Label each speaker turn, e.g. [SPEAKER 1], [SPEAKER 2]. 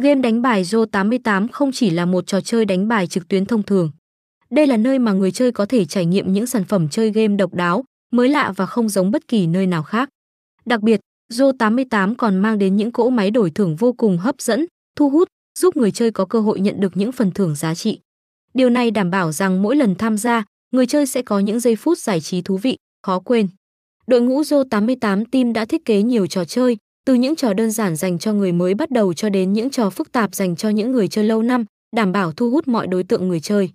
[SPEAKER 1] Game đánh bài Zo 88 không chỉ là một trò chơi đánh bài trực tuyến thông thường. Đây là nơi mà người chơi có thể trải nghiệm những sản phẩm chơi game độc đáo, mới lạ và không giống bất kỳ nơi nào khác. Đặc biệt, Zo 88 còn mang đến những cỗ máy đổi thưởng vô cùng hấp dẫn, thu hút, giúp người chơi có cơ hội nhận được những phần thưởng giá trị. Điều này đảm bảo rằng mỗi lần tham gia, người chơi sẽ có những giây phút giải trí thú vị, khó quên. Đội ngũ Zo 88 Team đã thiết kế nhiều trò chơi, từ những trò đơn giản dành cho người mới bắt đầu cho đến những trò phức tạp dành cho những người chơi lâu năm, đảm bảo thu hút mọi đối tượng người chơi.